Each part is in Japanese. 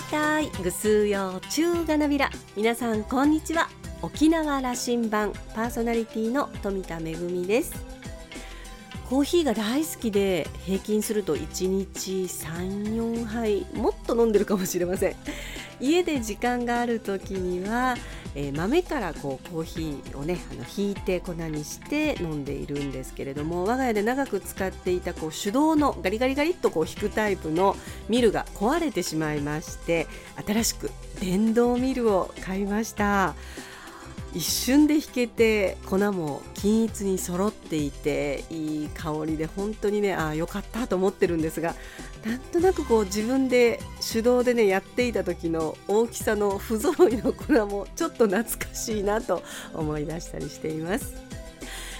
いたいぐすうよ中がなびら。皆さんこんにちは。沖縄羅針盤パーソナリティの富田恵です。コーヒーが大好きで平均すると1日34杯もっと飲んでるかもしれません。家で時間がある時にはえー、豆からこうコーヒーをねあのひいて粉にして飲んでいるんですけれども我が家で長く使っていたこう手動のガリガリガリっとこう引くタイプのミルが壊れてしまいまして新しく電動ミルを買いました。一瞬で引けて粉も均一に揃っていていい香りで本当にねあ良かったと思ってるんですがなんとなくこう自分で手動でねやっていた時の大きさの不揃いの粉もちょっと懐かしいなと思い出したりしています。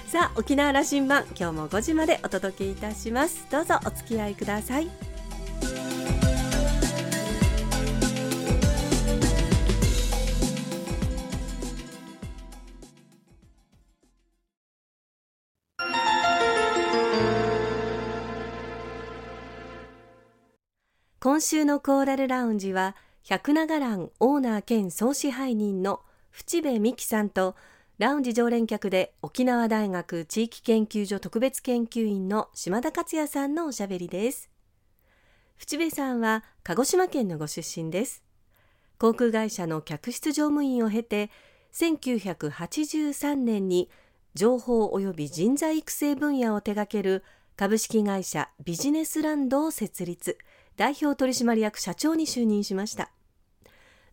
さあ沖縄羅針盤今日も5時までお届けいたします。どうぞお付き合いください。今週のコーラルラウンジは百長蘭オーナー兼総支配人の淵部美希さんとラウンジ常連客で沖縄大学地域研究所特別研究員の島田克也さんのおしゃべりです。淵部さんは鹿児島県のご出身です。航空会社の客室乗務員を経て1983年に情報及び人材育成分野を手掛ける株式会社ビジネスランドを設立。代表取締役社長に就任しました。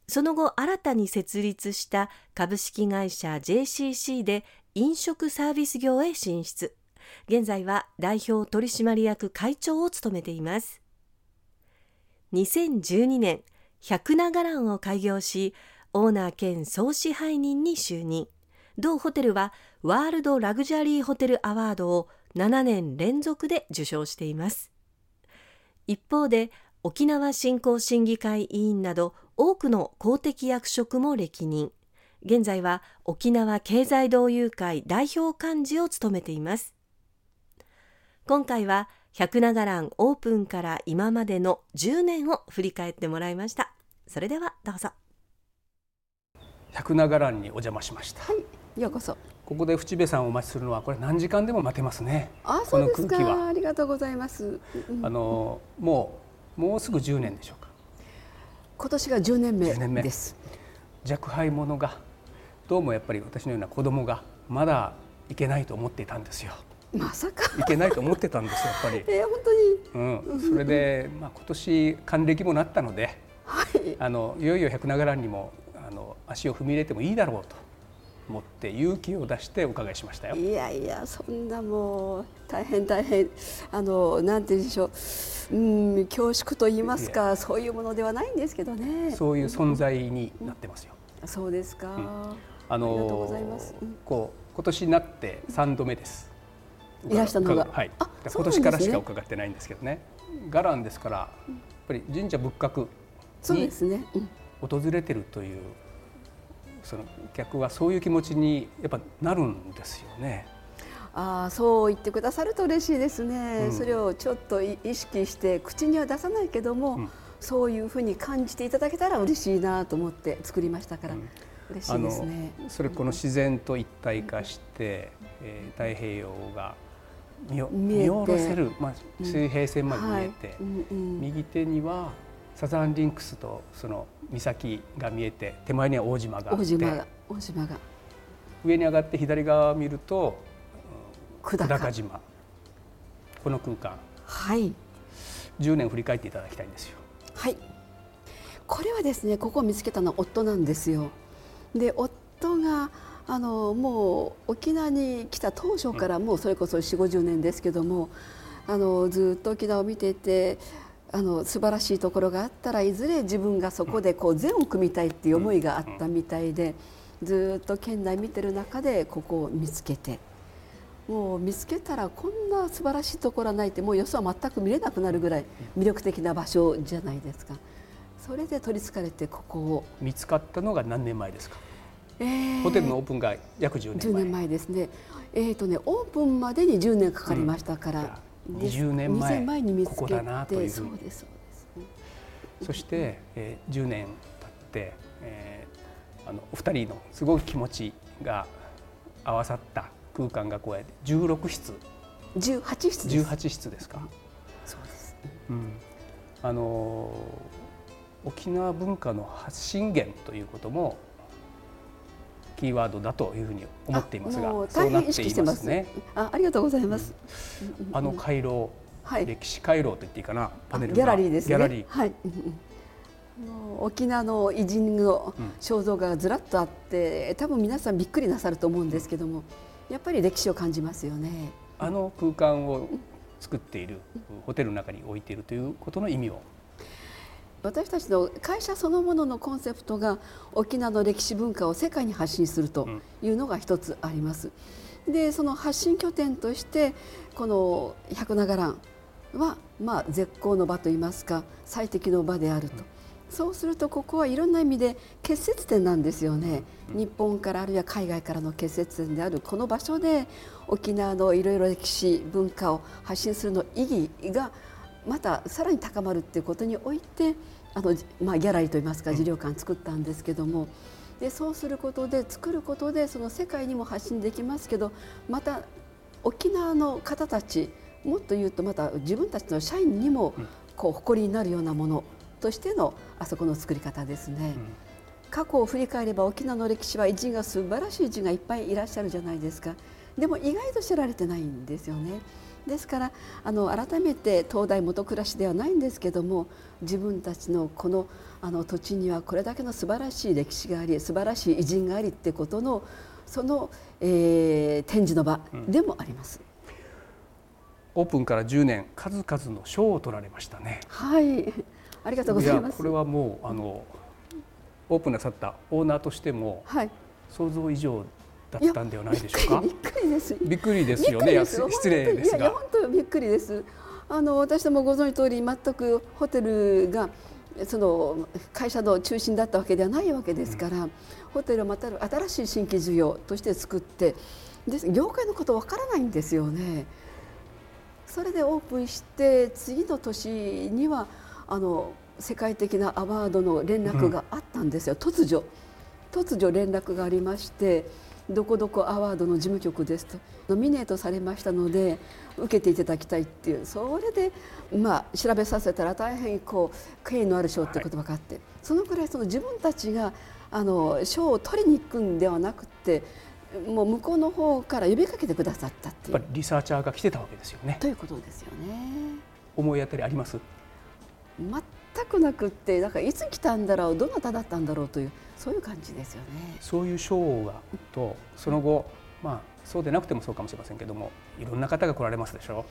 その後新たに設立した株式会社 JCC で飲食サービス業へ進出。現在は代表取締役会長を務めています。2012年百長蘭を開業しオーナー兼総支配人に就任。同ホテルはワールドラグジュアリーホテルアワードを7年連続で受賞しています。一方で沖縄振興審議会委員など多くの公的役職も歴任。現在は沖縄経済同友会代表幹事を務めています。今回は百長蘭オープンから今までの10年を振り返ってもらいました。それではどうぞ。百長蘭にお邪魔しました、はい、ようこそここで淵部さんをお待ちするのはこれ何時間でも待てますね。あ、そうですか。ありがとうございます。あのもうもうすぐ10年でしょうか。今年が10年目です。若輩者がどうもやっぱり私のような子供がまだいけないと思っていたんですよ。まさかいけないと思ってたんですよやっぱり。えー、本当に。うん。それでまあ今年還暦もなったので、はい。あのいよいよ百長蘭にもあの足を踏み入れてもいいだろうと。持って勇気を出してお伺いしましたよ。いやいやそんなもう大変大変あのなんて言うんでしょううん恐縮と言いますかそういうものではないんですけどね。そういう存在になってますよ。うん、そうですか。うん、あのありがとうございます。こう今年になって三度目です。いらしたのが、はい。今年からしか伺ってないんですけどね。伽藍ですからやっぱり神社仏閣に訪れてるというその客はそういう気持ちにやっぱなるんですよね。あそう言ってくださると嬉しいですね、うん、それをちょっと意識して口には出さないけども、うん、そういうふうに感じていただけたら嬉しいなと思って作りましたから、うん、嬉しいですね。それこの自然と一体化して、えー、太平洋が見見下ろせる、まあ、水平線まで見えて、はい。うんうん、右手にはサザンリンクスとその岬が見えて手前には大島があって大島が大島が。上に上がって左側を見ると久高。島。この空間。はい。10年振り返っていただきたいんですよ。はい。これはですねここを見つけたのは夫なんですよ。で夫があのもう沖縄に来た当初からもうそれこそ4 5 0年ですけどもあのずっと沖縄を見ててあの素晴らしいところがあったらいずれ自分がそこでこう善を組みたいっていう思いがあったみたいでずっと県内見てる中でここを見つけてもう見つけたらこんな素晴らしいところはないってもうよそは全く見れなくなるぐらい魅力的な場所じゃないですか。それで取りつかれてここを。見つかったのが何年前ですか、えー、ホテルのオープンが約10年前 ,10 年前ですね。えーとね、オープンまでに10年かかりましたから、20年前前に見つけてここだなというそうですそうです、そして、えー、10年経って、えー、あのお二人のすごい気持ちが合わさった空間がこうやって16室。18室です。18室ですか、そうです、うん、あの沖縄文化の発信源ということもキーワードだというふうに思っていますが、そうなっていますね。あ、ありがとうございます。うん、あの回廊、はい、歴史回廊と言っていいかな、パネルギャラリーですね。ギャラリー。はい。沖縄の偉人の肖像画がずらっとあって、多分皆さんびっくりなさると思うんですけども、やっぱり歴史を感じますよね。あの空間を作っているホテルの中に置いているということの意味を私たちの会社そのもののコンセプトが沖縄の歴史文化を世界に発信するというのが一つあります。でその発信拠点としてこの百長蘭はまあ絶好の場といいますか最適の場であると。そうするとここはいろんな意味で結節点なんですよね、日本からあるいは海外からの結節点である。この場所で沖縄のいろいろ歴史文化を発信するの意義がまたさらに高まるっていうことにおいてあの、まあ、ギャラリーといいますか資料館作ったんですけどもでそうすることで作ることでその世界にも発信できますけどまた沖縄の方たちもっと言うとまた自分たちの社員にもこう誇りになるようなものとしてのあそこの作り方ですね。過去を振り返れば沖縄の歴史は偉人が素晴らしい偉人がいっぱいいらっしゃるじゃないですかでも意外と知られてないんですよね。ですからあの改めて東大元暮らしではないんですけども自分たちのこのあの土地にはこれだけの素晴らしい歴史があり素晴らしい偉人がありってことのその、えー、展示の場でもあります。うん、オープンから10年数々の賞を取られましたね。はいありがとうございますこれはもうあのオープンなさったオーナーとしても、はい、想像以上だったんではないでしょうか。びっくりです。びっくりですよね。失礼ですが。いや本当びっくりです。あの私どもご存知通り全くホテルがその会社の中心だったわけではないわけですから、うん、ホテルをまた新しい新規事業として作ってで業界のことわからないんですよね。それでオープンして次の年にはあの世界的なアワードの連絡があったんですよ、うん、突如突如連絡がありましてどこどこアワードの事務局ですとノミネートされましたので受けていただきたいっていうそれでまあ調べさせたら大変こう敬意のある賞ってこと分かって、はい、そのくらいその自分たちがあの賞を取りに行くんではなくてもう向こうの方から呼びかけてくださったっていうやっぱりリサーチャーが来てたわけですよね。ということですよね。思い当たりあります？全くなくってだからいつ来たんだろうどなただったんだろうというそういう感じですよね。そういう賞がとその後、まあそうでなくてもそうかもしれませんけどもいろんな方が来られますでしょ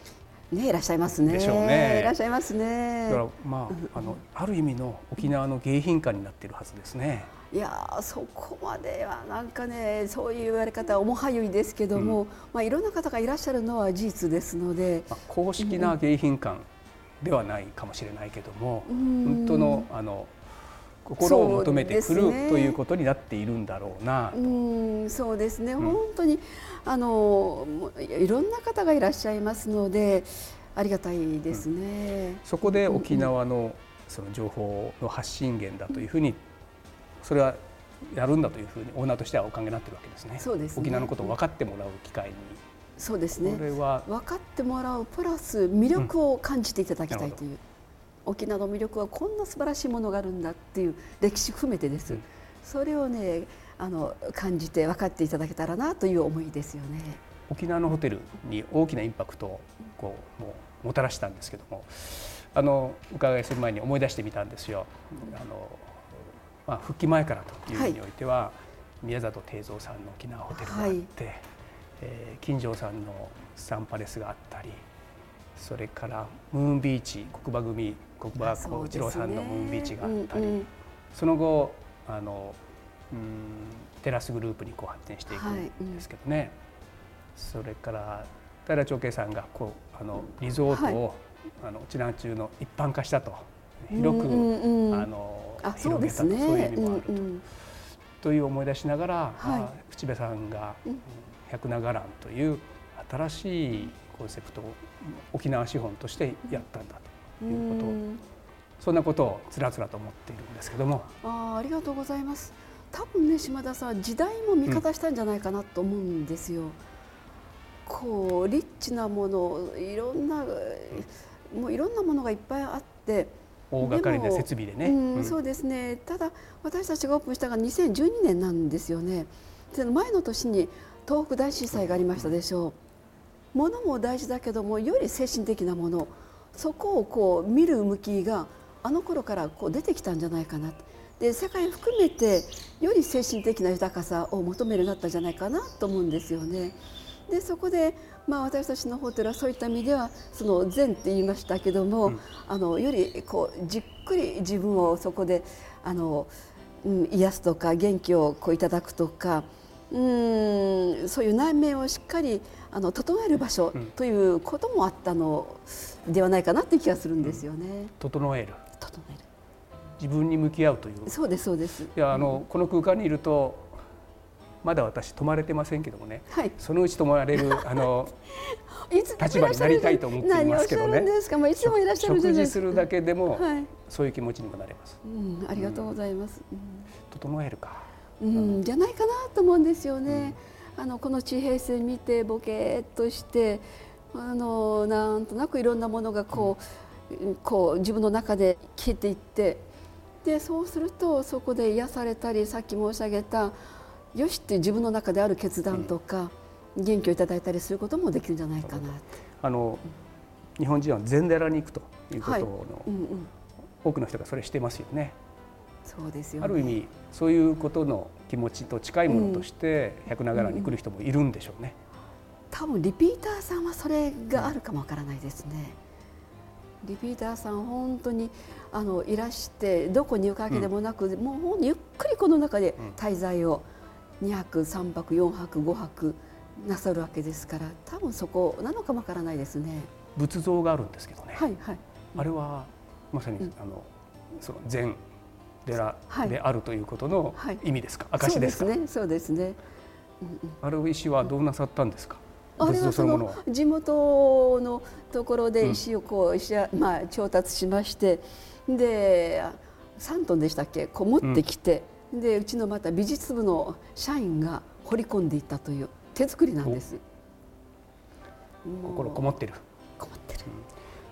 う。ねいらっしゃいますね。でしょうね。いらっしゃいますね。だからまああのある意味の沖縄の迎賓館になっているはずですね。いやそこまではなんかねそういう言われ方は重はゆいですけども、うん、まあいろんな方がいらっしゃるのは事実ですので、まあ、公式な迎賓館ではないかもしれないけども、うん、本当のあの心を求めてくる、ね、ということになっているんだろうなうん。そうですね、うん、本当にあのいろんな方がいらっしゃいますのでありがたいですね、うん、そこで沖縄のその情報の発信源だというふうにそれはやるんだというふうにオーナーとしてはお考えになっているわけですね。そうです、ね、沖縄のことを分かってもらう機会にそうですね。これは。分かってもらうプラス魅力を感じていただきたいという、うん、沖縄の魅力はこんな素晴らしいものがあるんだっていう歴史含めてです、うん、それをねあの感じて分かっていただけたらなという思いですよね。沖縄のホテルに大きなインパクトをこうもうもたらしたんですけども。あの伺いする前に思い出してみたんですよ。あのまあ、復帰前からという意味においては、はい、宮里定蔵さんの沖縄ホテルがあって、はいえー、金城さんのサンパレスがあったりそれからムーンビーチ国場組国場幸一郎さんのムーンビーチがあったりそ,、うんうん、その後あのうんテラスグループにこう発展していくんですけどね、はいうん、それから平長慶さんがこうあのリゾートを、はい、あの沖縄中の一般化したと。広く、うんうん、あの広げたと。そう,、いう意味もあると。うんうん。という思い出しながら、はい、淵部さんが、うん百長蘭という新しいコンセプトを沖縄資本としてやったんだということそんなことをつらつらと思っているんですけども。あありがとうございます。多分ね島田さん時代も味方したんじゃないかなと思うんですよ、うん、こうリッチなものいろんなもういろんなものがいっぱいあって。大掛かりな設備でね、うん、そうですね。ただ私たちがオープンしたのが2012年なんですよね。前の年に東北大震災がありましたでしょう。ものも大事だけどもより精神的なものそこをこう見る向きがあの頃からこう出てきたんじゃないかなで世界含めてより精神的な豊かさを求めるようになったんじゃないかなと思うんですよね。でそこで、まあ、私たちのホテルはそういった意味ではその善って言いましたけども、うん、あのよりこうじっくり自分をそこであの、うん、癒すとか元気をこういただくとかうんそういう内面をしっかりあの整える場所ということもあったのではないかなという気がするんですよね。うん、整える。整える。自分に向き合うという。そうですそうです。いやあの、この空間にいるとまだ私泊まれてませんけどもね、はい、そのうち泊まれる あの立場になりたいと思っていますけどね。いつもいらっしゃる食事するだけでも、はい、そういう気持ちにもなれます。うん、ありがとうございます。うん、整えるか。うん、じゃないかなと思うんですよね。うん、あのこの地平線見てボケっとして、あのなんとなくいろんなものがこう、こう自分の中で消えていって。でそうするとそこで癒されたりさっき申し上げたよしって自分の中である決断とか、うん、元気をいただいたりすることもできるんじゃないかなあの、うん、日本人は禅寺に行くということの、はいうんうん、多くの人がそれしてますよね。そうですよ、ね、ある意味そういうことの気持ちと近いものとして百名柄に来る人もいるんでしょうね。多分リピーターさんはそれがあるかもわからないですね。リピーターさん本当にあのいらしてどこに行くわけでもなく、うん、もうゆっくりこの中で滞在を2泊3泊4泊5泊なさるわけですから多分そこなのかもわからないですね。仏像があるんですけどね、はいはい、あれはまさに、うん、あのその禅寺であるということの意味ですか、はい、証ですか、ね、そうですね、うんうん、ある石はどうなさったんですか？あれはその地元のところで石をこう石、まあ、調達しましてで3トンでしたっけ？こう持ってきて、うん、でうちのまた美術部の社員が掘り込んでいったという手作りなんです。心こもってる。こもってる。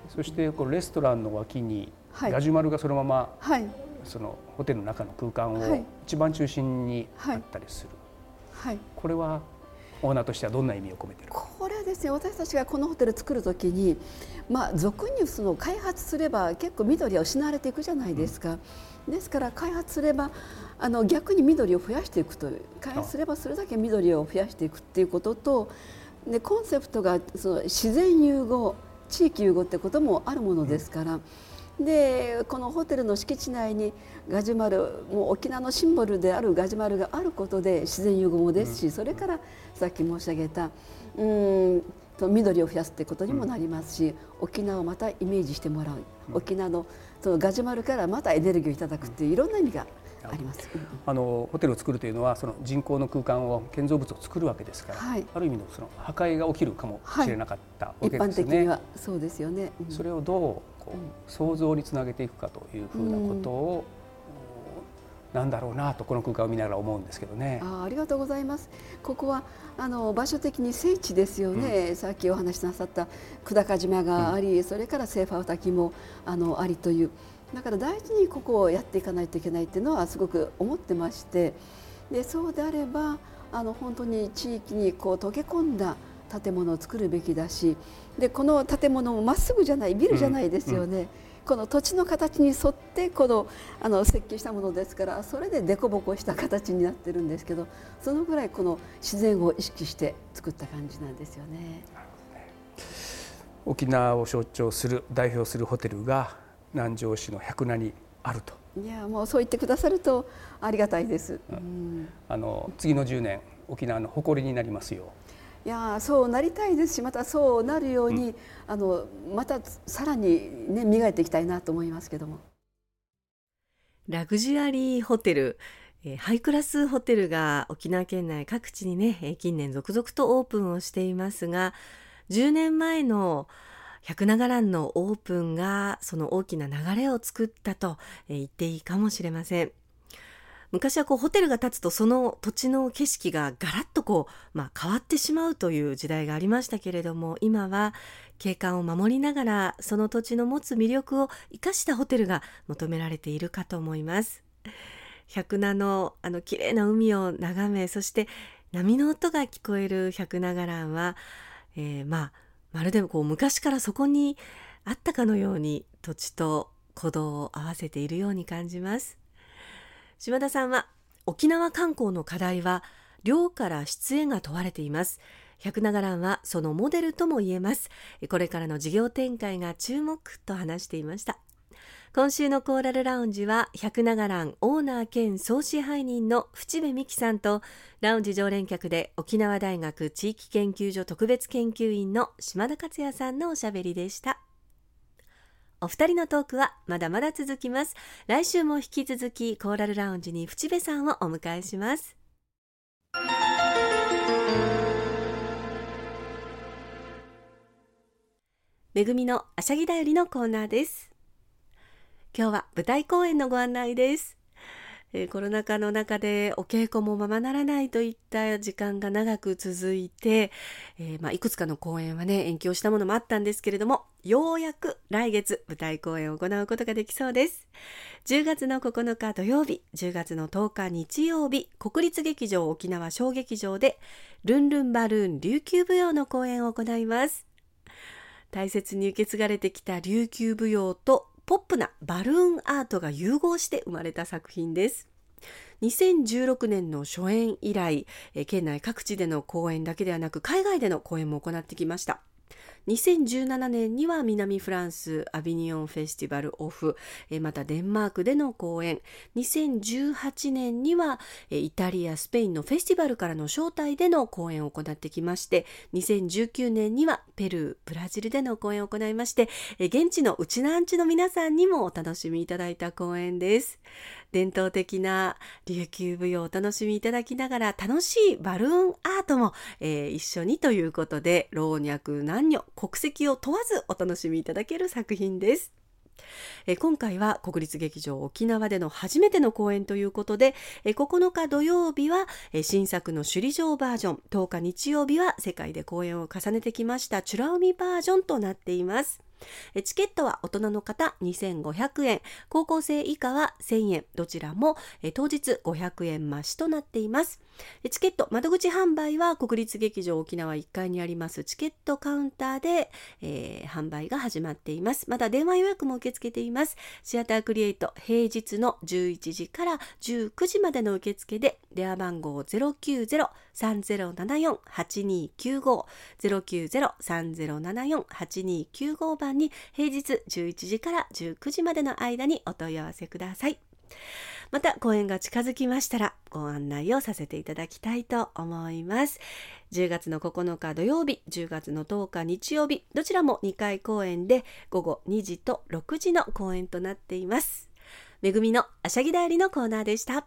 うん、そしてこのレストランの脇に、はい、ラジュマルがそのまま、はい、そのホテルの中の空間を一番中心にあったりする。はい、これはオーナーとしてはどんな意味を込めてる？これはですね私たちがこのホテル作るときに、まあ、俗にその開発すれば結構緑は失われていくじゃないですか。うん、ですから開発すればあの逆に緑を増やしていくという開発すればそれだけ緑を増やしていくっていうこととでコンセプトがその自然融合地域融合ってこともあるものですから。うんでこのホテルの敷地内にガジュマルもう沖縄のシンボルであるガジュマルがあることで自然融合もですし、それからさっき申し上げたうんと緑を増やすってことにもなりますし、沖縄をまたイメージしてもらう、沖縄のそのガジュマルからまたエネルギーをいただくっていういろんな意味があります。あのホテルを作るというのはその人工の空間を建造物を作るわけですから、はい、ある意味のその破壊が起きるかもしれなかったわけですね。はい、一般的にはそうですよね。うん、それをどうこう想像につなげていくかというふうなことを、なんだろうなとこの空間を見ながら思うんですけどね。あありがとうございます。ここはあの場所的に聖地ですよね。うん、さっきお話しなさった久高島があり、うん、それからセーファー滝もあのありという。だから大事にここをやっていかないといけないっていうのはすごく思ってまして、でそうであればあの本当に地域にこう溶け込んだ建物を作るべきだしでこの建物もまっすぐじゃないビルじゃないですよね。うんうん、この土地の形に沿ってこのあの設計したものですからそれで凸凹した形になってるんですけどそのぐらいこの自然を意識して作った感じなんですよね。沖縄を象徴する代表するホテルが南城市の百名にあると。いやもうそう言ってくださるとありがたいです。うん、あの次の10年沖縄の誇りになりますよ。いやそうなりたいですしまたそうなるように、うん、あのまたさらに、ね、磨いていきたいなと思いますけども。ラグジュアリーホテルハイクラスホテルが沖縄県内各地にね近年続々とオープンをしていますが10年前の百長蘭のオープンがその大きな流れを作ったと言っていいかもしれません。昔はこうホテルが建つとその土地の景色がガラッとこう、まあ、変わってしまうという時代がありましたけれども今は景観を守りながらその土地の持つ魅力を生かしたホテルが求められているかと思います。百名のあの綺麗な海を眺めそして波の音が聞こえる百名蘭は、えー、まあまるでこう昔からそこにあったかのように土地と鼓動を合わせているように感じます。島田さんは沖縄観光の課題は量から質へが問われています。百長蘭はそのモデルとも言えます。これからの事業展開が注目と話していました。今週のコーラルラウンジは百長蘭オーナー兼総支配人の淵部美希さんとラウンジ常連客で沖縄大学地域研究所特別研究員の島田克也さんのおしゃべりでした。お二人のトークはまだまだ続きます。来週も引き続きコーラルラウンジに淵部さんをお迎えします。めぐみのあしゃぎだよりのコーナーです。今日は舞台公演のご案内です。えー、コロナ禍の中でお稽古もままならないといった時間が長く続いて、えー、まあ、いくつかの公演はね延期をしたものもあったんですけれどもようやく来月舞台公演を行うことができそうです。10月の9日土曜日10月の10日日曜日国立劇場沖縄小劇場でルンルンバルーン琉球舞踊の公演を行います。大切に受け継がれてきた琉球舞踊とポップなバルーンアートが融合して生まれた作品です。2016年の初演以来、県内各地での公演だけではなく海外での公演も行ってきました。2017年には南フランスアビニオンフェスティバルオフまたデンマークでの公演。2018年にはイタリアスペインのフェスティバルからの招待での公演を行ってきまして2019年にはペルーブラジルでの公演を行いまして現地のうちなんちの皆さんにもお楽しみいただいた公演です。伝統的な琉球舞踊をお楽しみいただきながら楽しいバルーンアートも、えー、一緒にということで老若男女国籍を問わずお楽しみいただける作品です。え今回は国立劇場沖縄での初めての公演ということでえ9日土曜日はえ新作の首里城バージョン10日日曜日は世界で公演を重ねてきましたチュラ海バージョンとなっています。チケットは大人の方2500円、高校生以下は1000円、どちらも当日500円増しとなっています。チケット窓口販売は国立劇場沖縄1階にありますチケットカウンターで、えー、販売が始まっています。また電話予約も受け付けています。シアタークリエイト平日の11時から19時までの受付で電話番号090-3074-8295 090-3074-8295番に平日11時から19時までの間にお問い合わせください。また公演が近づきましたらご案内をさせていただきたいと思います。10月の9日土曜日10月の10日日曜日どちらも2回公演で午後2時と6時の公演となっています。めぐみのあしゃぎだよりのコーナーでした。